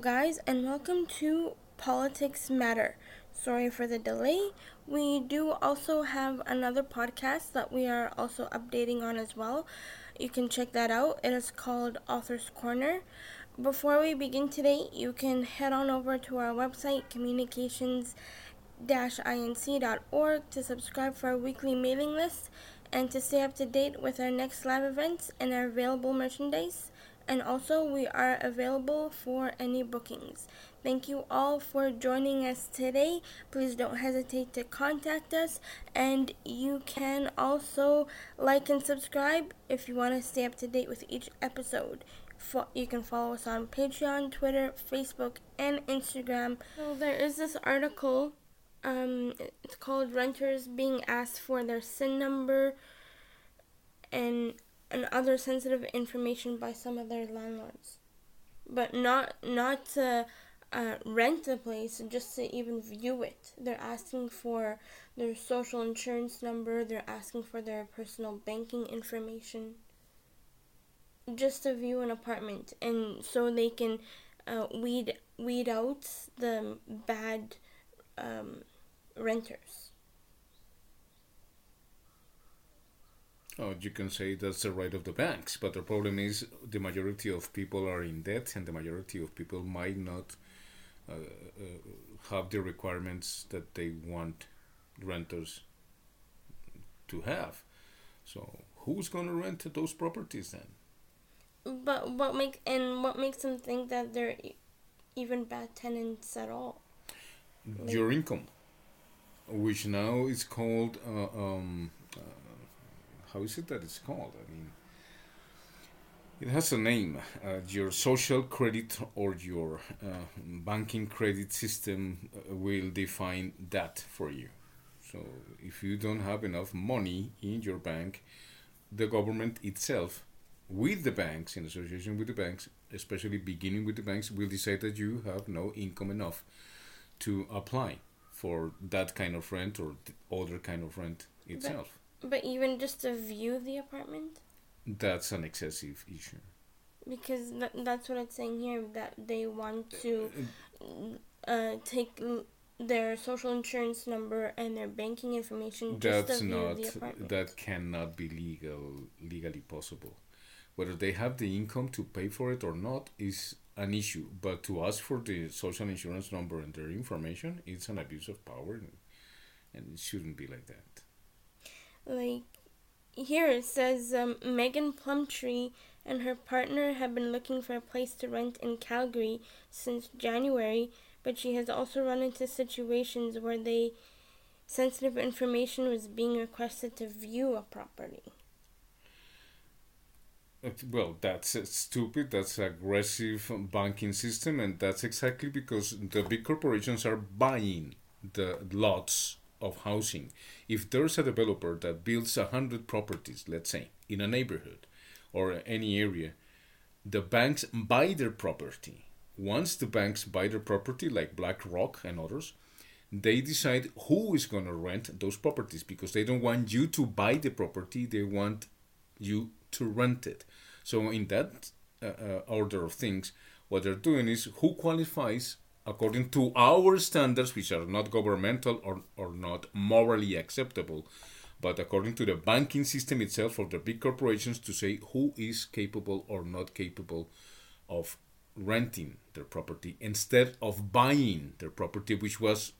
Guys, and welcome to Politics Matter. Sorry for the delay. We do also have another podcast that we are also updating on as well. You can check that out. It is called Author's Corner. Before we begin today, you can head on over to our website, communications inc.org, to subscribe for our weekly mailing list and to stay up to date with our next live events and our available merchandise and also we are available for any bookings. Thank you all for joining us today. Please don't hesitate to contact us, and you can also like and subscribe if you want to stay up to date with each episode. You can follow us on Patreon, Twitter, Facebook, and Instagram. So there is this article. Um, it's called "Renters Being Asked for Their SIN Number," and and other sensitive information by some of their landlords. But not not to uh, rent a place, just to even view it. They're asking for their social insurance number. They're asking for their personal banking information. Just to view an apartment, and so they can uh, weed weed out the bad um, renters. Oh, you can say that's the right of the banks, but the problem is the majority of people are in debt, and the majority of people might not uh, uh, have the requirements that they want renters to have. So, who's going to rent those properties then? But what make and what makes them think that they're even bad tenants at all? Your income, which now is called uh, um, how is it that it's called? I mean, it has a name. Uh, your social credit or your uh, banking credit system uh, will define that for you. So if you don't have enough money in your bank, the government itself, with the banks, in association with the banks, especially beginning with the banks, will decide that you have no income enough to apply for that kind of rent or other kind of rent itself. But even just to view the apartment? That's an excessive issue. Because th- that's what it's saying here that they want to uh, take their social insurance number and their banking information just that's to view not, the apartment. That cannot be legal, legally possible. Whether they have the income to pay for it or not is an issue. But to ask for the social insurance number and their information, it's an abuse of power, and it shouldn't be like that like here it says um, Megan Plumtree and her partner have been looking for a place to rent in Calgary since January, but she has also run into situations where they sensitive information was being requested to view a property. Well, that's stupid. That's aggressive banking system, and that's exactly because the big corporations are buying the lots of housing. If there's a developer that builds a hundred properties, let's say, in a neighborhood or any area, the banks buy their property. Once the banks buy their property, like BlackRock and others, they decide who is going to rent those properties because they don't want you to buy the property, they want you to rent it. So, in that uh, uh, order of things, what they're doing is who qualifies according to our standards, which are not governmental or, or not morally acceptable, but according to the banking system itself for the big corporations to say who is capable or not capable of renting their property instead of buying their property, which was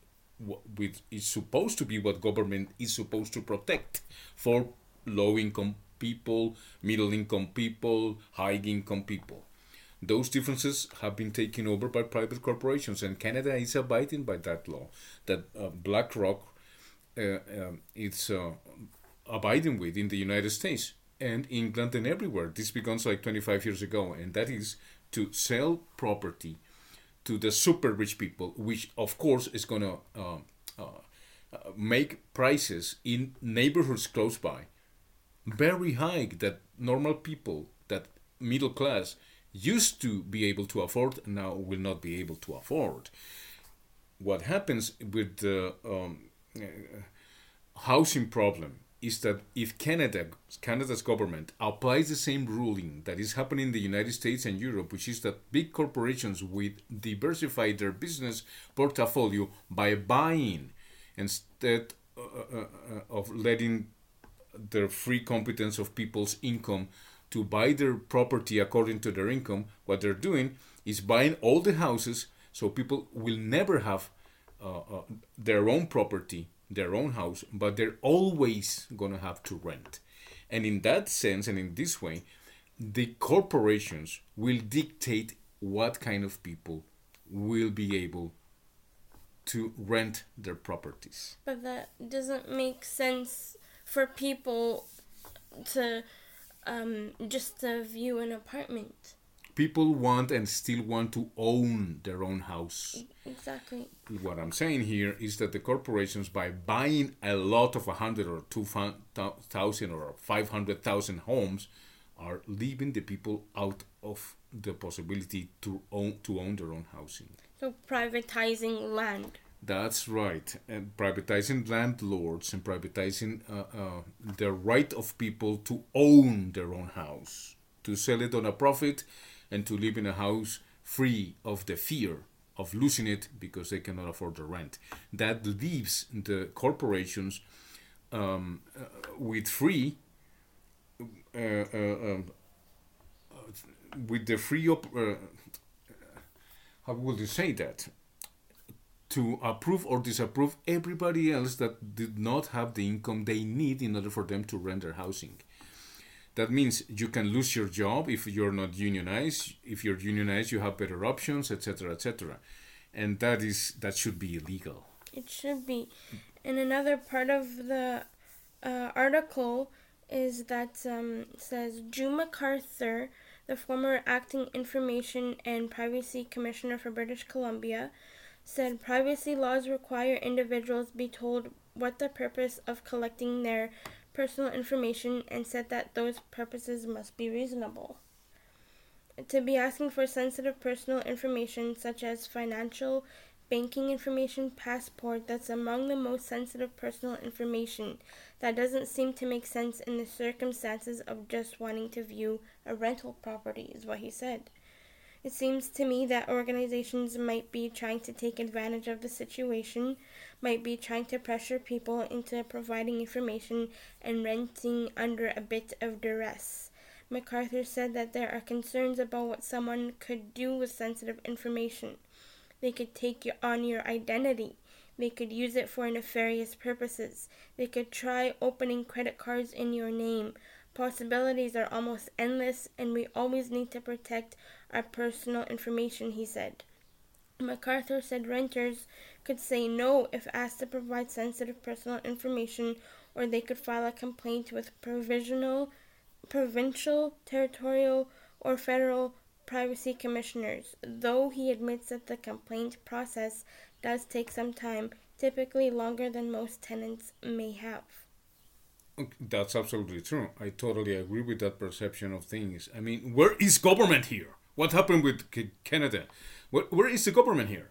which is supposed to be what government is supposed to protect for low income people, middle income people, high income people. Those differences have been taken over by private corporations, and Canada is abiding by that law that uh, BlackRock uh, um, is uh, abiding with in the United States and England and everywhere. This began like 25 years ago, and that is to sell property to the super rich people, which of course is going to uh, uh, uh, make prices in neighborhoods close by very high that normal people, that middle class, used to be able to afford now will not be able to afford. What happens with the um, uh, housing problem is that if Canada, Canada's government applies the same ruling that is happening in the United States and Europe, which is that big corporations will diversify their business portfolio by buying instead uh, uh, uh, of letting the free competence of people's income to buy their property according to their income, what they're doing is buying all the houses so people will never have uh, uh, their own property their own house, but they're always going to have to rent. And in that sense, and in this way, the corporations will dictate what kind of people will be able to rent their properties. But that doesn't make sense for people to um, just to view an apartment people want and still want to own their own house. Exactly. What I'm saying here is that the corporations, by buying a lot of a hundred or two thousand or five hundred thousand homes, are leaving the people out of the possibility to own to own their own housing. So privatizing land. That's right, and privatizing landlords and privatizing uh, uh, the right of people to own their own house, to sell it on a profit and to live in a house free of the fear of losing it because they cannot afford the rent. That leaves the corporations um, uh, with free, uh, uh, um, with the free op- uh, how would you say that? To approve or disapprove everybody else that did not have the income they need in order for them to rent their housing. That means you can lose your job if you're not unionized. If you're unionized, you have better options, etc., etc. And that is that should be illegal. It should be. And another part of the uh, article is that um, says Drew McArthur, the former acting information and privacy commissioner for British Columbia, said privacy laws require individuals be told what the purpose of collecting their personal information and said that those purposes must be reasonable. To be asking for sensitive personal information such as financial, banking information, passport, that's among the most sensitive personal information. That doesn't seem to make sense in the circumstances of just wanting to view a rental property, is what he said. It seems to me that organizations might be trying to take advantage of the situation, might be trying to pressure people into providing information and renting under a bit of duress. McArthur said that there are concerns about what someone could do with sensitive information. They could take on your identity. They could use it for nefarious purposes. They could try opening credit cards in your name. Possibilities are almost endless, and we always need to protect our personal information, he said. McArthur said renters could say no if asked to provide sensitive personal information, or they could file a complaint with provisional, provincial, territorial, or federal privacy commissioners, though he admits that the complaint process does take some time, typically longer than most tenants may have. That's absolutely true. I totally agree with that perception of things. I mean, where is government here? What happened with Canada? Where, where is the government here?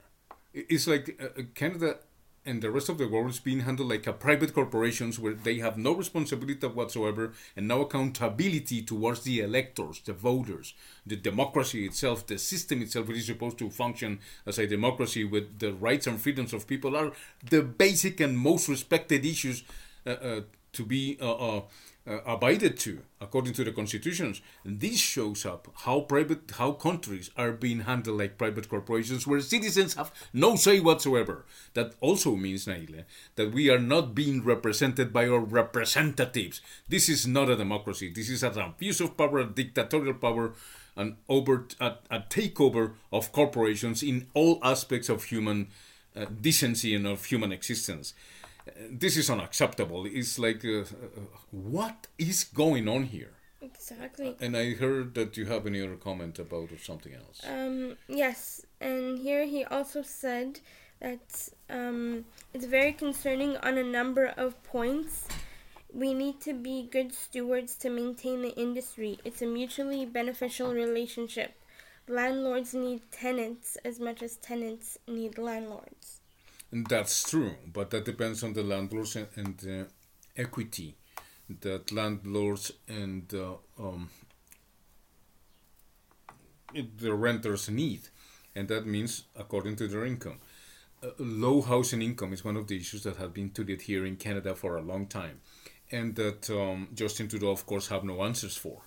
It's like uh, uh, Canada and the rest of the world is being handled like a private corporations where they have no responsibility whatsoever and no accountability towards the electors, the voters, the democracy itself, the system itself, which is supposed to function as a democracy with the rights and freedoms of people, are the basic and most respected issues uh, uh, to be uh, uh, uh, abided to according to the constitutions. And this shows up how private, how countries are being handled like private corporations, where citizens have no say whatsoever. That also means, Naila, that we are not being represented by our representatives. This is not a democracy. This is an abuse of power, a dictatorial power, an over a, a takeover of corporations in all aspects of human uh, decency and of human existence this is unacceptable. It's like, uh, uh, what is going on here? Exactly. And I heard that you have any other comment about or something else. Um, yes, and here he also said that um, it's very concerning on a number of points. We need to be good stewards to maintain the industry. It's a mutually beneficial relationship. Landlords need tenants as much as tenants need landlords. And that's true, but that depends on the landlords and, and the equity that landlords and uh, um, the renters need, and that means according to their income. Uh, low housing income is one of the issues that have been treated here in Canada for a long time, and that um, Justin Trudeau, of course, have no answers for.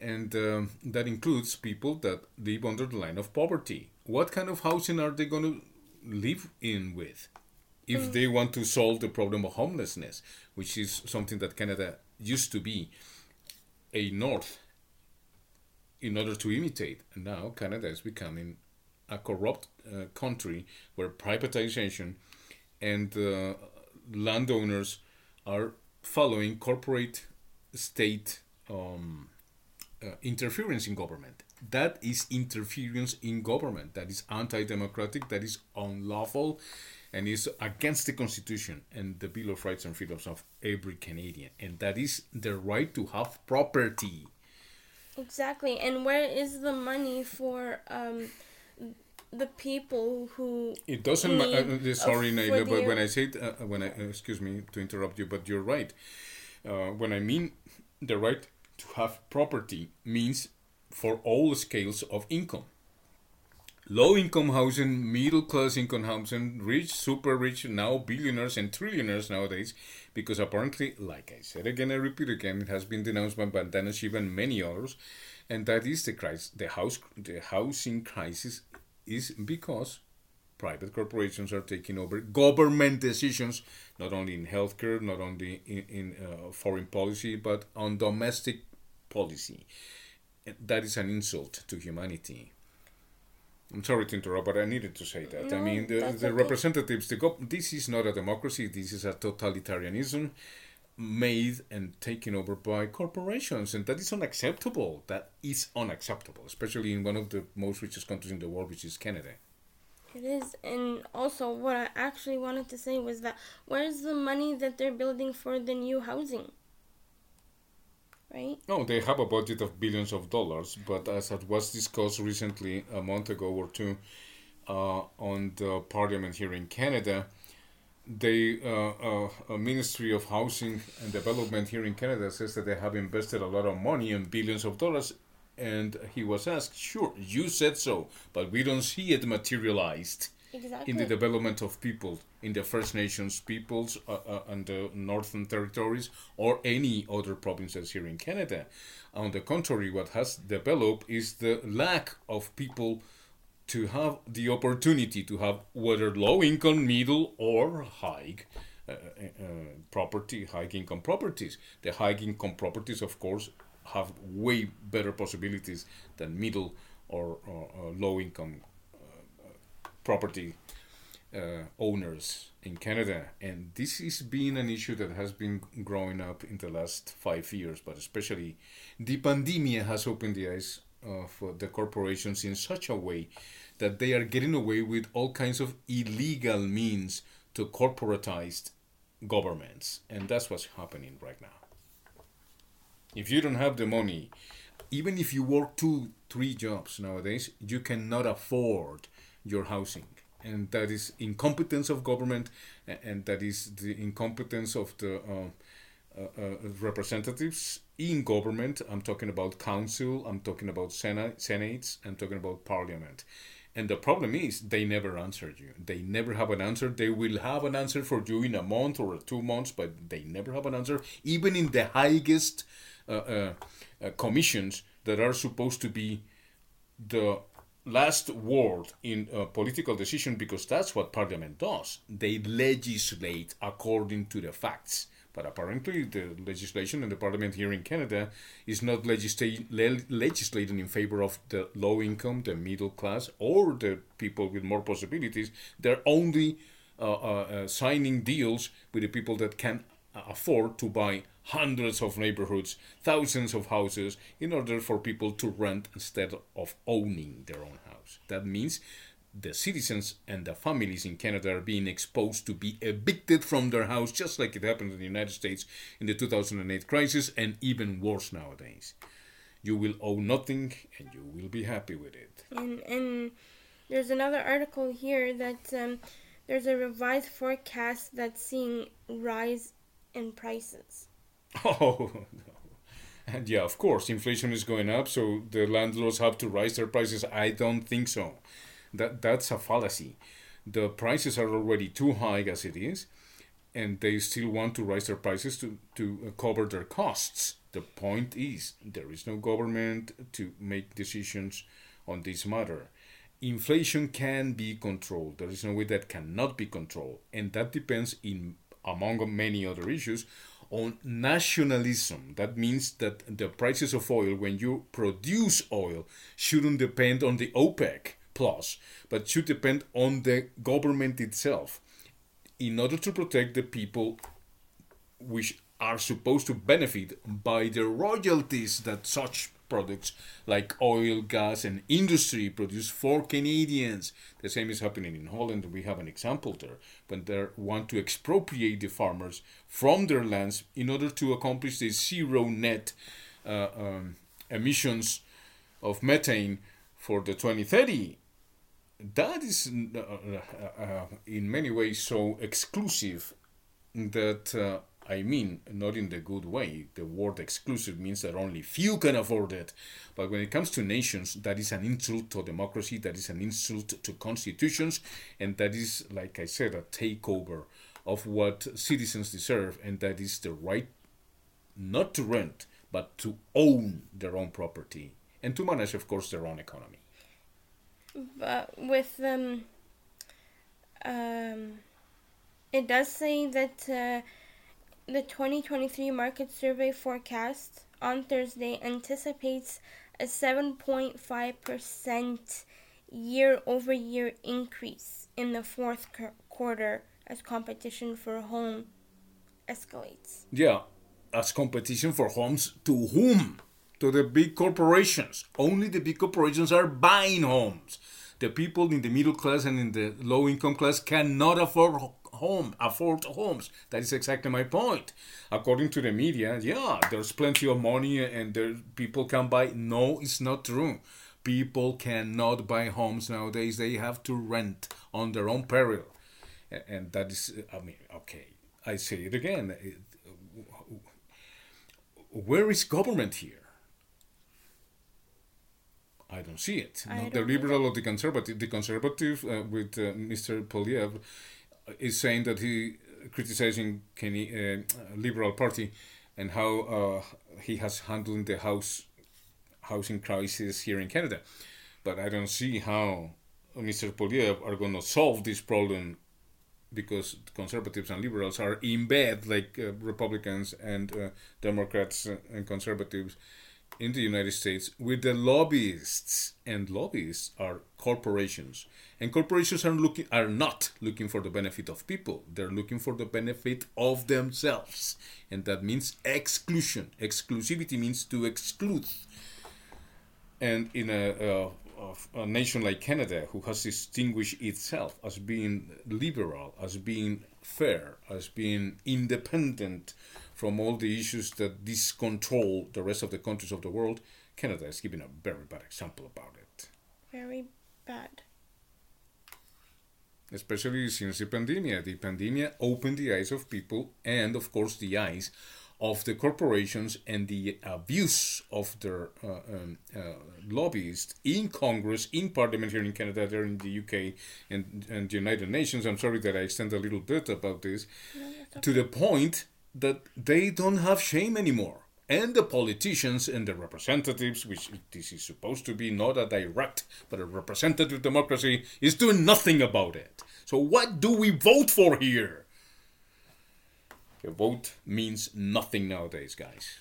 And um, that includes people that live under the line of poverty. What kind of housing are they going to live in with? if mm. they want to solve the problem of homelessness, which is something that Canada used to be a north in order to imitate. And now Canada is becoming a corrupt uh, country where privatization and uh, landowners are following corporate state um, uh, interference in government. That is interference in government. That is anti democratic. That is unlawful and is against the Constitution and the Bill of Rights and Freedoms of every Canadian. And that is the right to have property. Exactly. And where is the money for um, the people who. It doesn't matter. Uh, sorry, Naila, but when I say, uh, uh, when I, uh, excuse me to interrupt you, but you're right. Uh, when I mean the right to have property means for all scales of income low income housing, middle class income housing, rich, super rich, now billionaires and trillionaires nowadays, because apparently, like I said again, I repeat again, it has been denounced by Vandana Shiva and many others, and that is the crisis. The house, the housing crisis, is because private corporations are taking over government decisions, not only in healthcare, not only in, in uh, foreign policy, but on domestic policy. That is an insult to humanity I'm sorry to interrupt, but I needed to say that. No, I mean, the, the okay. representatives, the go- this is not a democracy, this is a totalitarianism made and taken over by corporations, and that is unacceptable. That is unacceptable, especially in one of the most richest countries in the world, which is Canada. It is, and also what I actually wanted to say was that where's the money that they're building for the new housing? Right? No, they have a budget of billions of dollars, but as it was discussed recently, a month ago or two, uh, on the parliament here in Canada, the uh, uh, Ministry of Housing and Development here in Canada says that they have invested a lot of money and billions of dollars. And he was asked, sure, you said so, but we don't see it materialized exactly. in the development of people in the First Nations peoples uh, uh, and the Northern Territories or any other provinces here in Canada. On the contrary, what has developed is the lack of people to have the opportunity to have whether low income, middle, or high uh, uh, property, high income properties. The high income properties, of course, have way better possibilities than middle or, or, or low income property uh, owners in Canada, and this is been an issue that has been growing up in the last five years. But especially, the pandemic has opened the eyes of the corporations in such a way that they are getting away with all kinds of illegal means to corporatize governments, and that's what's happening right now. If you don't have the money, even if you work two, three jobs nowadays, you cannot afford your housing. And that is incompetence of government and that is the incompetence of the uh, uh, uh, representatives in government. I'm talking about council i'm talking about senate senates i'm talking about parliament. And the problem is they never answer you. They never have an answer. They will have an answer for you in a month or two months but they never have an answer even in the highest uh, uh, uh, commissions that are supposed to be the last word in a political decision because that's what parliament does. They legislate according to the facts. But apparently, the legislation in the parliament here in Canada is not legisla- le- legislating in favor of the low income, the middle class, or the people with more possibilities. They're only uh, uh, uh, signing deals with the people that can afford to buy hundreds of neighborhoods, thousands of houses, in order for people to rent instead of owning their own house. That means the citizens and the families in Canada are being exposed to be evicted from their house, just like it happened in the United States in the 2008 crisis, and even worse nowadays. You will owe nothing and you will be happy with it. And, and there's another article here that um, there's a revised forecast that's seeing rise in prices. Oh, no. And yeah, of course, inflation is going up, so the landlords have to raise their prices. I don't think so. That that's a fallacy. The prices are already too high as it is, and they still want to raise their prices to to uh, cover their costs. The point is, there is no government to make decisions on this matter. Inflation can be controlled. There is no way that cannot be controlled, and that depends in among many other issues on nationalism. That means that the prices of oil, when you produce oil, shouldn't depend on the OPEC plus, but should depend on the government itself in order to protect the people which are supposed to benefit by the royalties that such products like oil, gas, and industry produce for Canadians. The same is happening in Holland. We have an example there when they want to expropriate the farmers from their lands in order to accomplish the zero net uh, um, emissions of methane for the 2030. That is uh, uh, uh, in many ways so exclusive that uh, I mean, not in the good way. The word exclusive means that only few can afford it. But when it comes to nations, that is an insult to democracy, that is an insult to constitutions, and that is, like I said, a takeover of what citizens deserve, and that is the right not to rent, but to own their own property and to manage, of course, their own economy. But with um, um, it does say that. Uh, the 2023 market survey forecast on Thursday anticipates a 7.5% year over year increase in the fourth quarter as competition for home escalates. Yeah, as competition for homes to whom? To the big corporations. Only the big corporations are buying homes. The people in the middle class and in the low income class cannot afford home, afford homes. That is exactly my point. According to the media, yeah, there's plenty of money and there people can buy. No, it's not true. People cannot buy homes nowadays. They have to rent on their own peril, and that is, I mean, okay. I say it again. Where is government here? I don't see it. Not the liberal or the conservative. The conservative uh, with uh, Mr. Poilievre is saying that he criticizing Kenny uh, Liberal Party and how uh, he has handled the house housing crisis here in Canada, but I don't see how Mr. Poilievre are going to solve this problem because conservatives and liberals are in bed like uh, Republicans and uh, Democrats and conservatives in the United States with the lobbyists, and lobbyists are corporations, and corporations are looking are not looking for the benefit of people; they're looking for the benefit of themselves, and that means exclusion. Exclusivity means to exclude. And in a, a, a nation like Canada, who has distinguished itself as being liberal, as being fair, as being independent from all the issues that discontrol the rest of the countries of the world, Canada is giving a very bad example about it. Very bad. Especially since the pandemic. The pandemic opened the eyes of people and, of course, the eyes of the corporations and the abuse of their uh, um, uh, lobbyists in Congress, in Parliament here in Canada, there in the UK, and, and the United Nations. I'm sorry that I extend a little bit about this, no, okay. to the point that they don't have shame anymore. And the politicians and the representatives, which this is supposed to be not a direct but a representative democracy, is doing nothing about it. So, what do we vote for here? A vote means nothing nowadays, guys.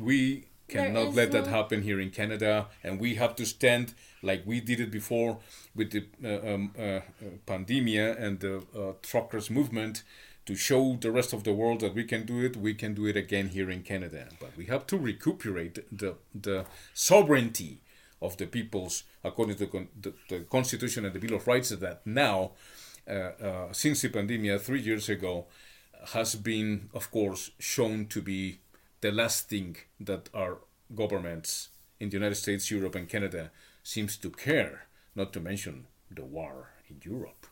We cannot let no... that happen here in Canada, and we have to stand like we did it before with the uh, um, uh, uh, pandemia and the uh, truckers movement to show the rest of the world that we can do it, we can do it again here in Canada. But we have to recuperate the, the sovereignty of the peoples according to the, the, the Constitution and the Bill of Rights that now, uh, uh, since the pandemic three years ago, has been, of course, shown to be the last thing that our governments in the United States, Europe, and Canada seems to care, not to mention the war in Europe.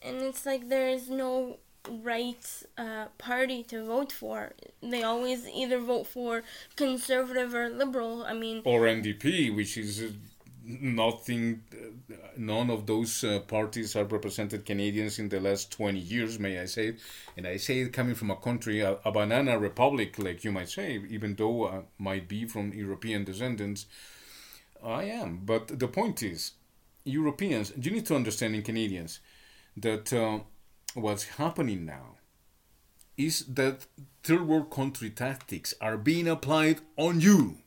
And it's like there is no right uh, party to vote for. They always either vote for conservative or liberal. I mean, or NDP, which is uh, nothing. Uh, none of those uh, parties have represented Canadians in the last twenty years, may I say? And I say it coming from a country, a, a banana republic, like you might say, even though I might be from European descendants. I am, but the point is, Europeans. You need to understand in Canadians that uh, what's happening now is that third world country tactics are being applied on you.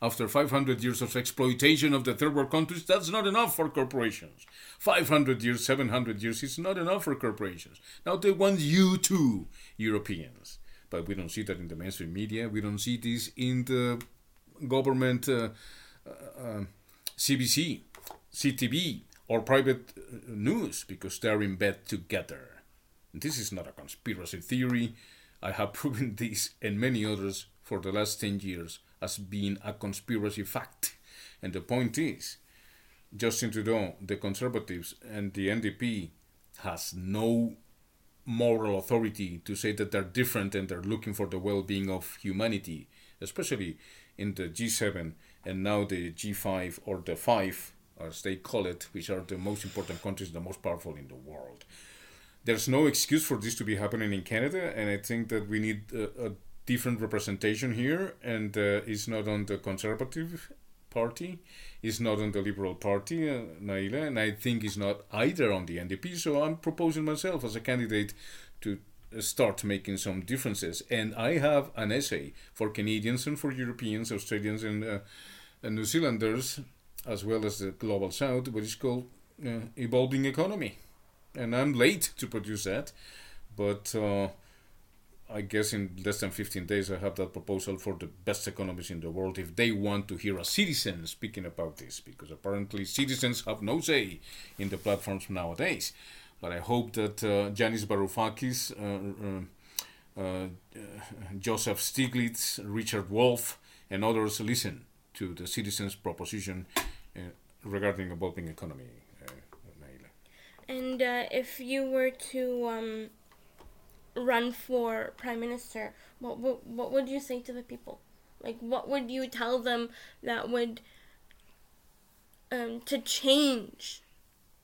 After 500 years of exploitation of the third world countries, that's not enough for corporations. 500 years, 700 years is not enough for corporations. Now they want you too, Europeans. But we don't see that in the mainstream media. We don't see this in the government uh, uh, CBC, CTV, or private uh, news because they're in bed together. This is not a conspiracy theory. I have proven this and many others for the last 10 years as being a conspiracy fact. And the point is, Justin Trudeau, the Conservatives, and the NDP has no moral authority to say that they're different and they're looking for the well being of humanity, especially in the G7 and now the G5 or the 5, as they call it, which are the most important countries, the most powerful in the world there's no excuse for this to be happening in Canada, and I think that we need a, a different representation here, and uh, it's not on the Conservative Party, it's not on the Liberal Party, uh, Naila, and I think it's not either on the NDP. So I'm proposing myself as a candidate to start making some differences, and I have an essay for Canadians and for Europeans, Australians, and, uh, and New Zealanders, as well as the Global South, which is called uh, Evolving Economy and I'm late to produce that, but uh, I guess in less than 15 days I have that proposal for the best economies in the world if they want to hear a citizen speaking about this, because apparently citizens have no say in the platforms nowadays. But I hope that uh, Yanis Varoufakis, uh, uh, uh, Joseph Stiglitz, Richard Wolff, and others listen to the citizens' proposition uh, regarding evolving economy. And uh, if you were to um, run for prime minister, what, what what would you say to the people? Like, what would you tell them that would um, to change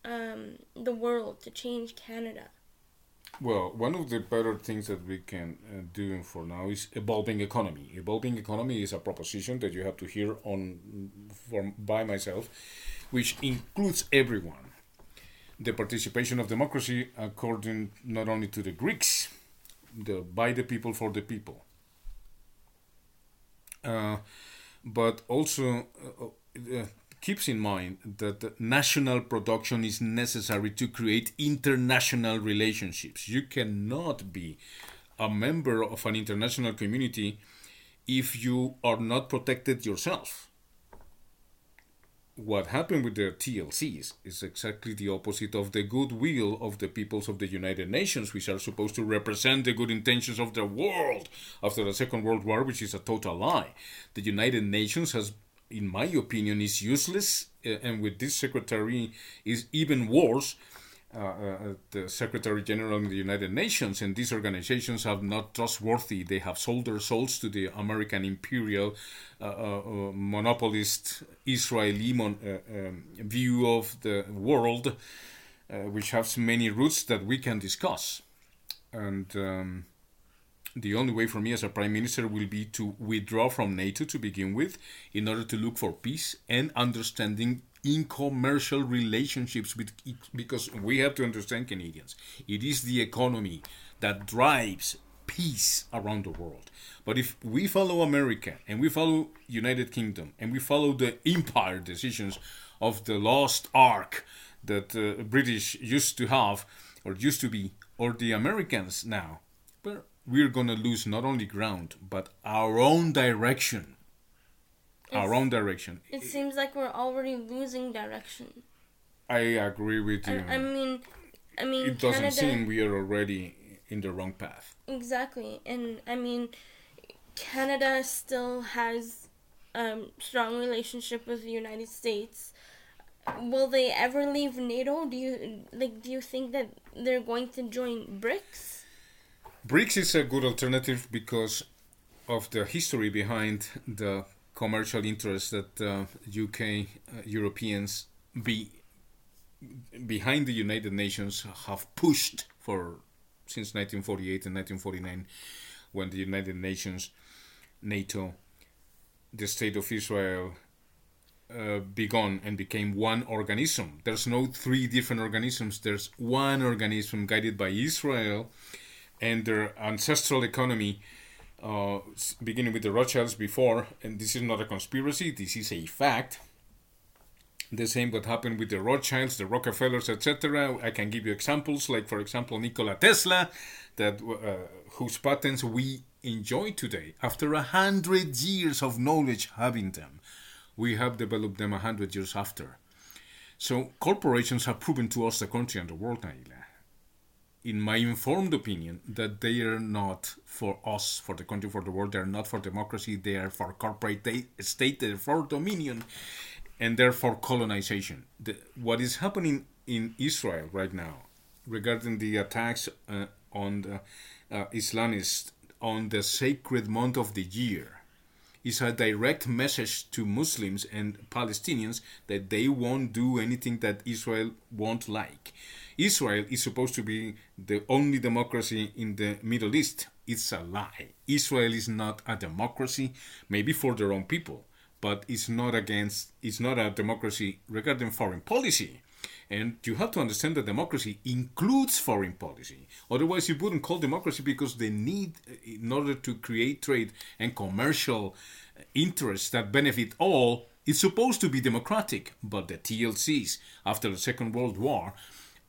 um, the world, to change Canada? Well, one of the better things that we can uh, do for now is evolving economy. Evolving economy is a proposition that you have to hear on from by myself, which includes everyone the participation of democracy according not only to the Greeks, the by the people for the people, uh, but also uh, uh, keeps in mind that national production is necessary to create international relationships. You cannot be a member of an international community if you are not protected yourself what happened with the TLCs is exactly the opposite of the goodwill of the peoples of the United Nations, which are supposed to represent the good intentions of the world after the Second World War, which is a total lie. The United Nations has, in my opinion, is useless, uh, and with this secretary is even worse uh, uh, the Secretary General in the United Nations, and these organizations are not trustworthy. They have sold their souls to the American imperial uh, uh, uh monopolist Israeli mon- um, view of the world, which has many roots that we can discuss. And um, the only way for me as a prime minister will be to withdraw from NATO to begin with in order to look for peace and understanding in commercial relationships with because we have to understand Canadians. It is the economy that drives peace around the world. But if we follow America and we follow United Kingdom and we follow the empire decisions of the lost ark that uh, British used to have or used to be or the Americans now, we're going to lose not only ground but our own direction our own direction. It seems like we're already losing direction. I agree with you. I, I mean, I mean, it doesn't Canada, seem we are already in the wrong path. Exactly, and I mean, Canada still has um strong relationship with the United States. Will they ever leave NATO? Do you like? Do you think that they're going to join BRICS? BRICS is a good alternative because of the history behind the commercial interests that uh, UK uh, Europeans be behind the United Nations have pushed for since 1948 and 1949 when the United Nations NATO the state of Israel uh, begun and became one organism. There's no three different organisms. There's one organism guided by Israel and their ancestral economy, uh, beginning with the Rothschilds before. And this is not a conspiracy. This is a fact. The same what happened with the Rothschilds, the Rockefellers, etc. I can give you examples, like for example Nikola Tesla, that uh, whose patents we enjoy today after a hundred years of knowledge having them we have developed them a hundred years after so corporations have proven to us the country and the world Naila, in my informed opinion that they are not for us for the country for the world. They are not for democracy. They are for corporate state. They are for dominion and therefore colonization. The, what is happening in israel right now regarding the attacks uh, on the uh, islamists on the sacred month of the year is a direct message to Muslims and Palestinians that they won't do anything that Israel won't like. Israel is supposed to be the only democracy in the Middle East. It's a lie. Israel is not a democracy, maybe for their own people, but it's not against it's not a democracy regarding foreign policy. And you have to understand that democracy includes foreign policy. Otherwise, you wouldn't call democracy because the need, in order to create trade and commercial interests that benefit all, it's supposed to be democratic. But the TLCs, after the Second World War,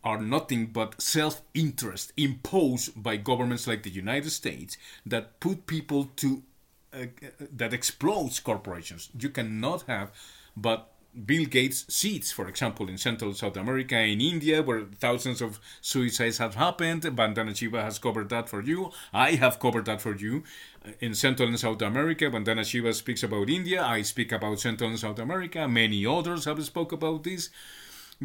are nothing but self interest imposed by governments like the United States that put people to uh, that explodes corporations. You cannot have but Bill Gates seats, for example, in Central South America, in India, where thousands of suicides have happened. Vandana Shiva has covered that for you. I have covered that for you. In Central and South America, Vandana Shiva speaks about India. I speak about Central and South America. Many others have spoke about this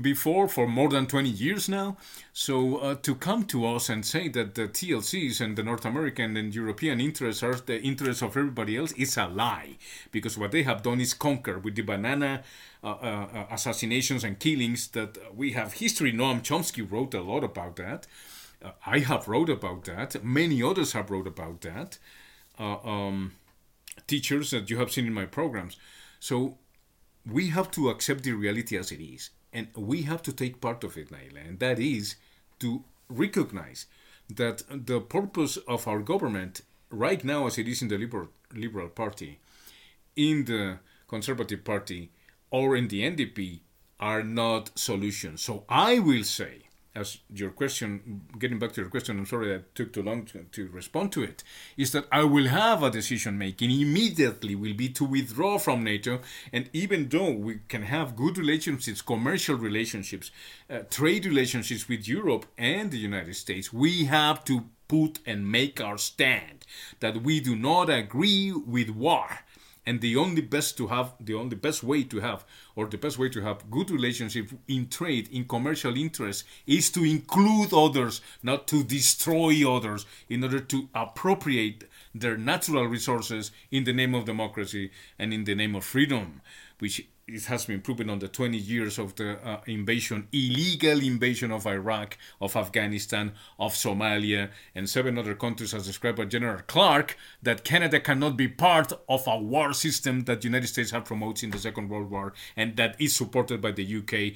before for more than 20 years now. So uh, to come to us and say that the TLCs and the North American and European interests are the interests of everybody else is a lie. Because what they have done is conquer with the banana uh, uh, uh assassinations and killings that we have history. Noam Chomsky wrote a lot about that. Uh, I have wrote about that. Many others have wrote about that. Uh, um, teachers that you have seen in my programs. So we have to accept the reality as it is and we have to take part of it, Naila, and that is to recognize that the purpose of our government right now, as it is in the Liberal, Liberal Party, in the Conservative Party, or in the NDP, are not solutions. So I will say as your question, getting back to your question, I'm sorry that took too long to, to respond to it, is that I will have a decision making immediately will be to withdraw from NATO. And even though we can have good relationships, commercial relationships, uh, trade relationships with Europe and the United States, we have to put and make our stand that we do not agree with war and the only best to have the only best way to have or the best way to have good relationship in trade in commercial interest is to include others not to destroy others in order to appropriate their natural resources in the name of democracy and in the name of freedom which it has been proven on the 20 years of the uh, invasion, illegal invasion of Iraq, of Afghanistan, of Somalia, and seven other countries, as described by General Clark, that Canada cannot be part of a war system that the United States had promoted in the Second World War and that is supported by the UK.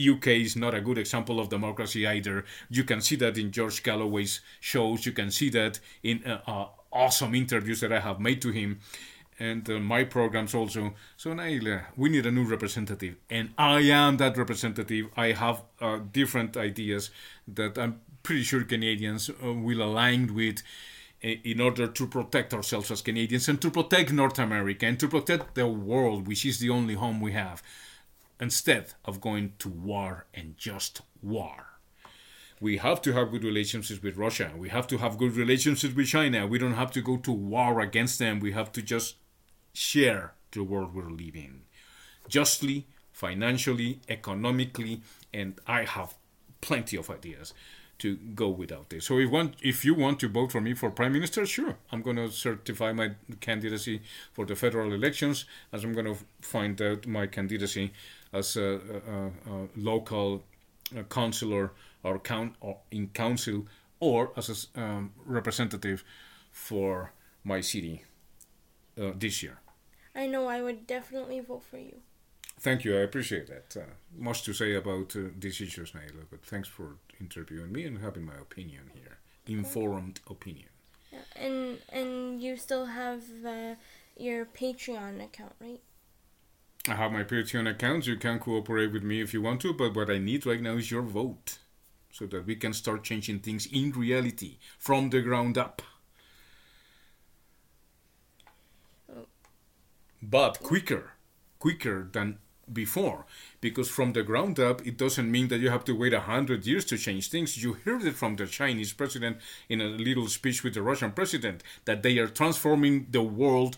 UK is not a good example of democracy either. You can see that in George Galloway's shows. You can see that in uh, uh, awesome interviews that I have made to him and uh, my programs also. So Naila, we need a new representative, and I am that representative. I have uh, different ideas that I'm pretty sure Canadians uh, will align with in order to protect ourselves as Canadians and to protect North America and to protect the world, which is the only home we have, instead of going to war and just war. We have to have good relationships with Russia. We have to have good relationships with China. We don't have to go to war against them. We have to just share the world we're living justly, financially, economically, and I have plenty of ideas to go without this. So if if you want to vote for me for prime minister, sure, I'm going to certify my candidacy for the federal elections, as I'm going to find out my candidacy as a, a, a local councillor or count or in council or as a um, representative for my city uh, this year. I know I would definitely vote for you. Thank you. I appreciate that. Uh, much to say about uh, these issues, Naila, but thanks for interviewing me and having my opinion here, informed opinion. Yeah, and and you still have uh, your Patreon account, right? I have my Patreon account. You can cooperate with me if you want to, but what I need right now is your vote so that we can start changing things in reality from the ground up. But quicker, quicker than before. Because from the ground up it doesn't mean that you have to wait a hundred years to change things. You heard it from the chinese president in a little speech with the russian president that they are transforming the world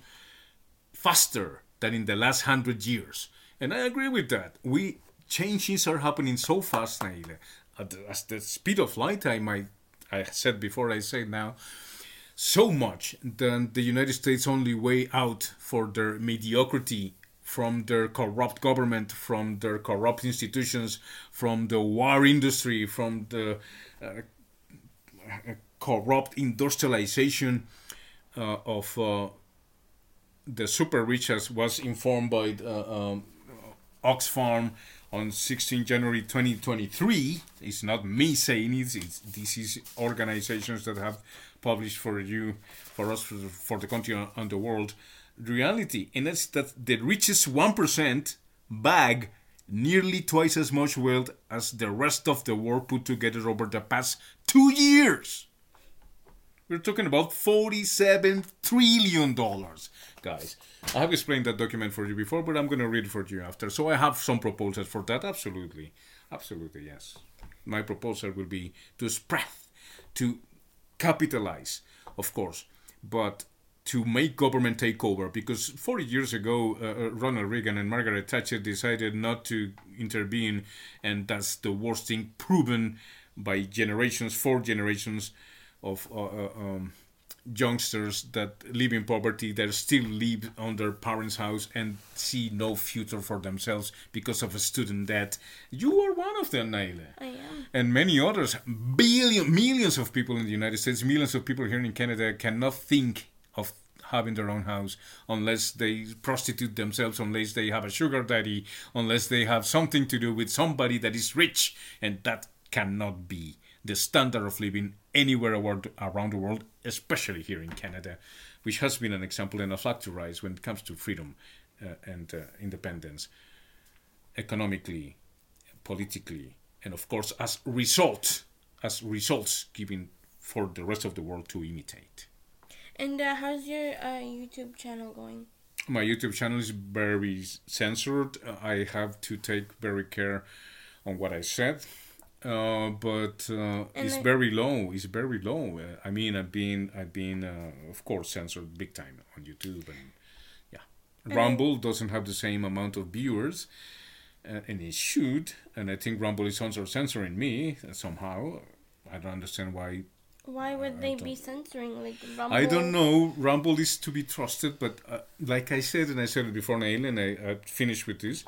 faster than in the last hundred years. And i agree with that. We changes are happening so fast Naila, at the, at the speed of light i might i said before i say now so much that the united states only way out for their mediocrity from their corrupt government, from their corrupt institutions, from the war industry, from the uh, corrupt industrialization uh, of uh, the super rich, as was informed by uh, um, Oxfam on 16 January 2023. It's not me saying it, it's, this is organizations that have published for you, for us, for, for the country and the world reality, and that's that the richest 1% bag nearly twice as much wealth as the rest of the world put together over the past two years. We're talking about $47 trillion, guys. I have explained that document for you before, but I'm going to read it for you after. So I have some proposals for that. Absolutely. Absolutely, yes. My proposal will be to spread, to capitalize, of course, but to make government take over because 40 years ago uh, uh, ronald reagan and margaret thatcher decided not to intervene and that's the worst thing proven by generations four generations of uh, uh, um, youngsters that live in poverty that still live on their parents house and see no future for themselves because of a student debt you are one of them Naila. I am. and many others billion millions of people in the united states millions of people here in canada cannot think of having their own house unless they prostitute themselves, unless they have a sugar daddy, unless they have something to do with somebody that is rich. And that cannot be the standard of living anywhere around the world, especially here in Canada, which has been an example and a flag to rise when it comes to freedom uh, and uh, independence, economically, politically, and of course as results, as results given for the rest of the world to imitate. And uh, how's your uh, YouTube channel going? My YouTube channel is very censored. I have to take very care on what I said. Uh, but uh, it's very low. It's very low. Uh, I mean, I've been, I've been, uh, of course, censored big time on YouTube, and yeah, and Rumble doesn't have the same amount of viewers, uh, and it should. And I think Rumble is also censoring me somehow. I don't understand why why would they be censoring like Rumble? I don't know. Rumble is to be trusted, but uh, like I said, and I said it before, Nail, and I, I finished with this.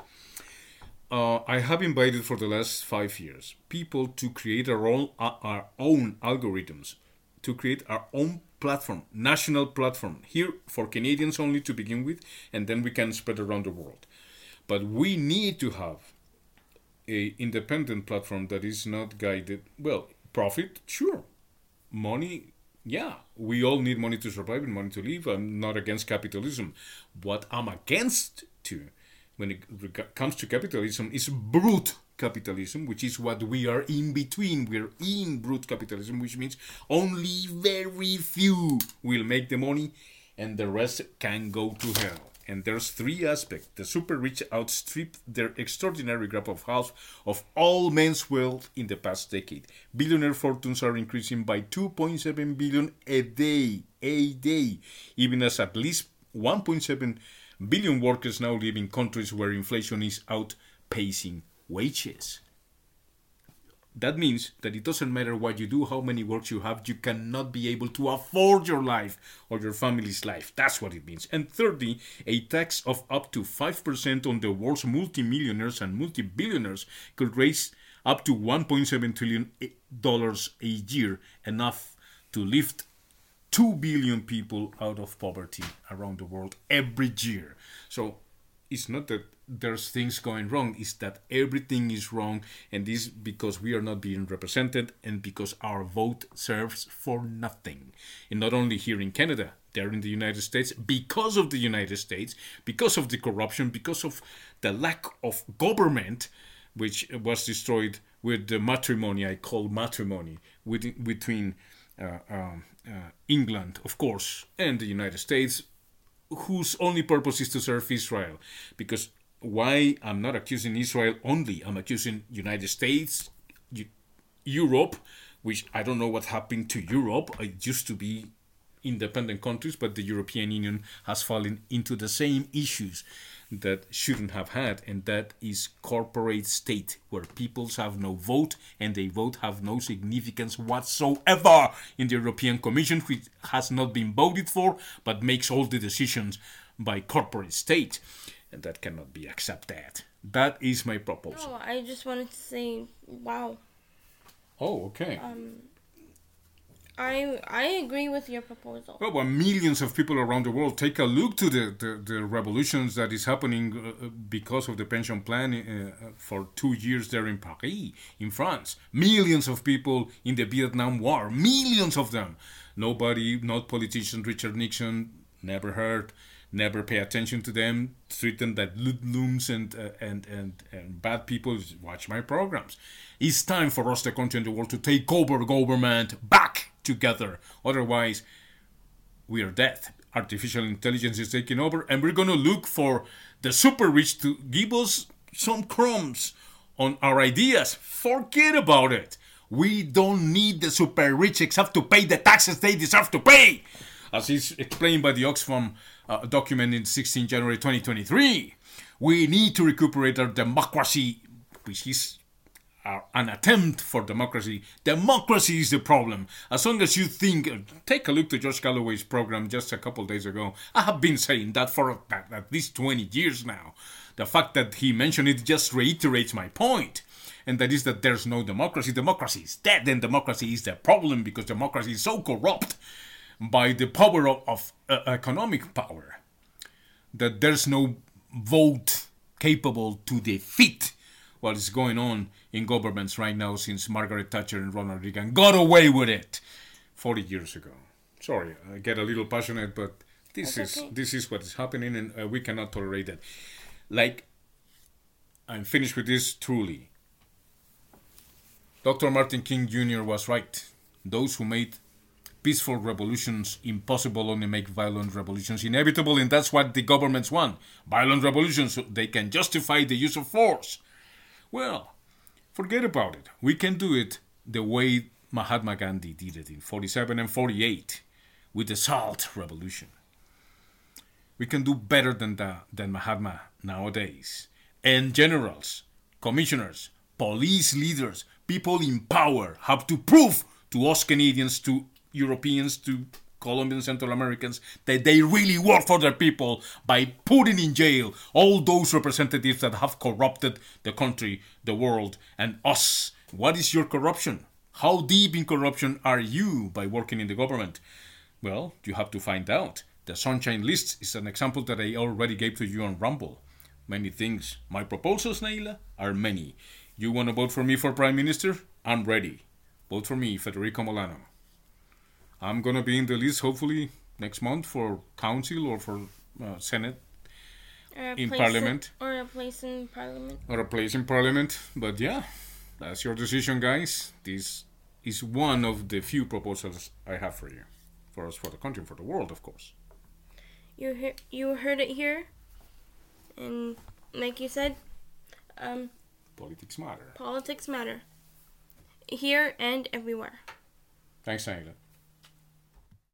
Uh, I have invited for the last five years people to create our own uh, our own algorithms, to create our own platform, national platform here for Canadians only to begin with, and then we can spread around the world. But we need to have a independent platform that is not guided. Well, profit, sure, money yeah we all need money to survive and money to live i'm not against capitalism what i'm against to when it comes to capitalism is brute capitalism which is what we are in between we're in brute capitalism which means only very few will make the money and the rest can go to hell and there's three aspects. The super rich outstrip their extraordinary grab of half of all men's wealth in the past decade. Billionaire fortunes are increasing by 2.7 billion a day, a day, even as at least 1.7 billion workers now live in countries where inflation is outpacing wages. That means that it doesn't matter what you do, how many works you have, you cannot be able to afford your life or your family's life. That's what it means. And thirdly, a tax of up to 5% on the world's multimillionaires and multi-billionaires could raise up to 1.7 trillion dollars a year, enough to lift 2 billion people out of poverty around the world every year. So it's not that there's things going wrong it's that everything is wrong and this because we are not being represented and because our vote serves for nothing and not only here in canada there in the united states because of the united states because of the corruption because of the lack of government which was destroyed with the matrimony i call matrimony with, between um, uh, england of course and the united states whose only purpose is to serve Israel. Because why I'm not accusing Israel only, I'm accusing United States, Europe, which I don't know what happened to Europe. It used to be independent countries, but the European Union has fallen into the same issues that shouldn't have had, and that is corporate state, where peoples have no vote and they vote have no significance whatsoever in the European Commission, which has not been voted for, but makes all the decisions by corporate state, and that cannot be accepted. That is my proposal. No, I just wanted to say, wow. Oh, okay. Um, I I agree with your proposal. Well, when millions of people around the world take a look to the, the, the revolutions that is happening uh, because of the pension plan uh, for two years there in Paris, in France. Millions of people in the Vietnam War, millions of them. Nobody, not politician Richard Nixon, never heard, never pay attention to them, treat them that loons and, uh, and, and, and bad people. Watch my programs. It's time for us, the country and the world, to take over government back together. Otherwise, we are dead. Artificial intelligence is taking over, and we're going to look for the super rich to give us some crumbs on our ideas. Forget about it. We don't need the super rich except to pay the taxes they deserve to pay, as is explained by the Oxfam uh, document in 16 January 2023. We need to recuperate our democracy, which is an attempt for democracy. Democracy is the problem. As long as you think, take a look to George Galloway's program just a couple days ago. I have been saying that for at least 20 years now. The fact that he mentioned it just reiterates my point. And that is that there's no democracy. Democracy is dead, and democracy is the problem because democracy is so corrupt by the power of, of uh, economic power that there's no vote capable to defeat what is going on in governments right now since Margaret Thatcher and Ronald Reagan got away with it 40 years ago. Sorry, I get a little passionate, but this That's is okay. this is what is happening, and uh, we cannot tolerate that. Like, I'm finished with this truly. Dr. Martin King Jr. was right. Those who made peaceful revolutions impossible only make violent revolutions inevitable, and that's what the governments want. Violent revolutions, so they can justify the use of force. Well, forget about it. We can do it the way Mahatma Gandhi did it in 47 and 48 with the Salt Revolution. We can do better than, the, than Mahatma nowadays. And generals, commissioners, police leaders, people in power have to prove to us Canadians, to Europeans, to Colombian Central Americans that they really work for their people by putting in jail all those representatives that have corrupted the country, the world, and us. What is your corruption? How deep in corruption are you by working in the government? Well, you have to find out. The Sunshine List is an example that I already gave to you on Rumble. Many things. My proposals, Naila, are many. You want to vote for me for Prime Minister? I'm ready. Vote for me, Federico Molano. I'm gonna be in the list hopefully next month for council or for uh, senate in parliament in, or a place in parliament. Or a place in parliament but yeah that's your decision guys. This is one of the few proposals i have for you. For us for the country for the world of course. You hear, you heard it here and like you said um, politics matter. politics matter. Here and everywhere. Thanks Angela.